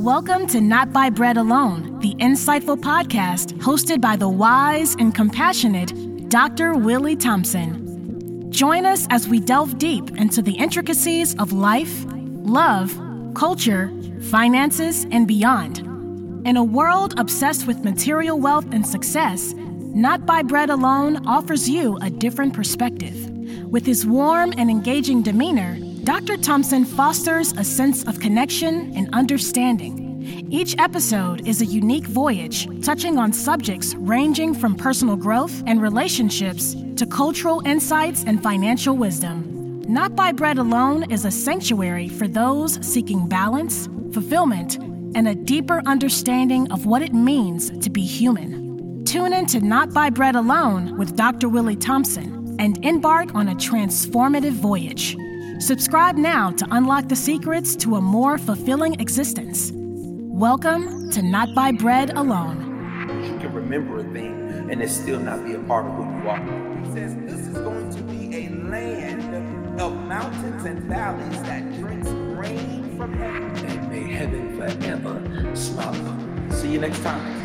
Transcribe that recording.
Welcome to Not by Bread Alone, the insightful podcast hosted by the wise and compassionate Dr. Willie Thompson. Join us as we delve deep into the intricacies of life, love, culture, finances, and beyond. In a world obsessed with material wealth and success, Not by Bread Alone offers you a different perspective. With his warm and engaging demeanor, Dr. Thompson fosters a sense of connection and understanding. Each episode is a unique voyage touching on subjects ranging from personal growth and relationships to cultural insights and financial wisdom. Not by Bread Alone is a sanctuary for those seeking balance, fulfillment, and a deeper understanding of what it means to be human. Tune in to Not by Bread Alone with Dr. Willie Thompson and embark on a transformative voyage. Subscribe now to unlock the secrets to a more fulfilling existence. Welcome to Not by Bread Alone. You can remember a thing and it still not be a part of who you are. He says this is going to be a land of mountains and valleys that drinks rain from heaven. And may heaven forever smile. See you next time.